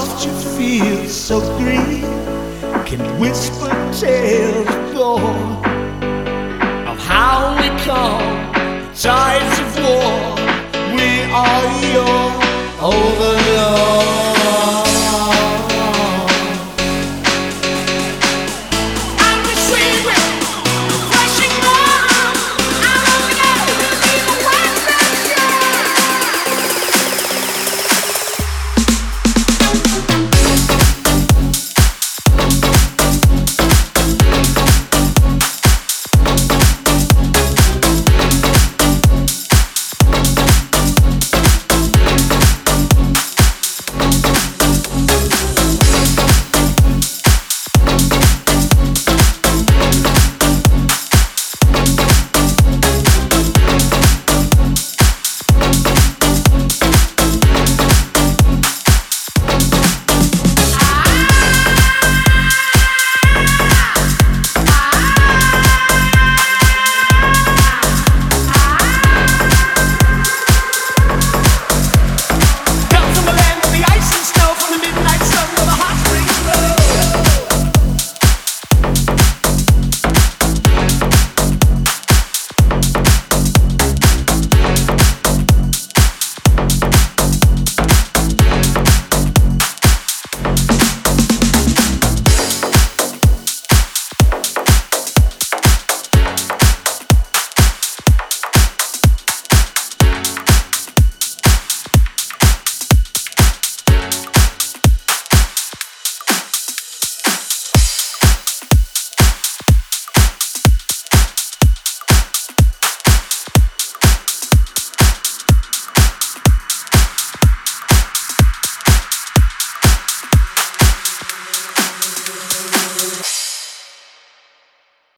soft you feel so green can whisper tales, boy.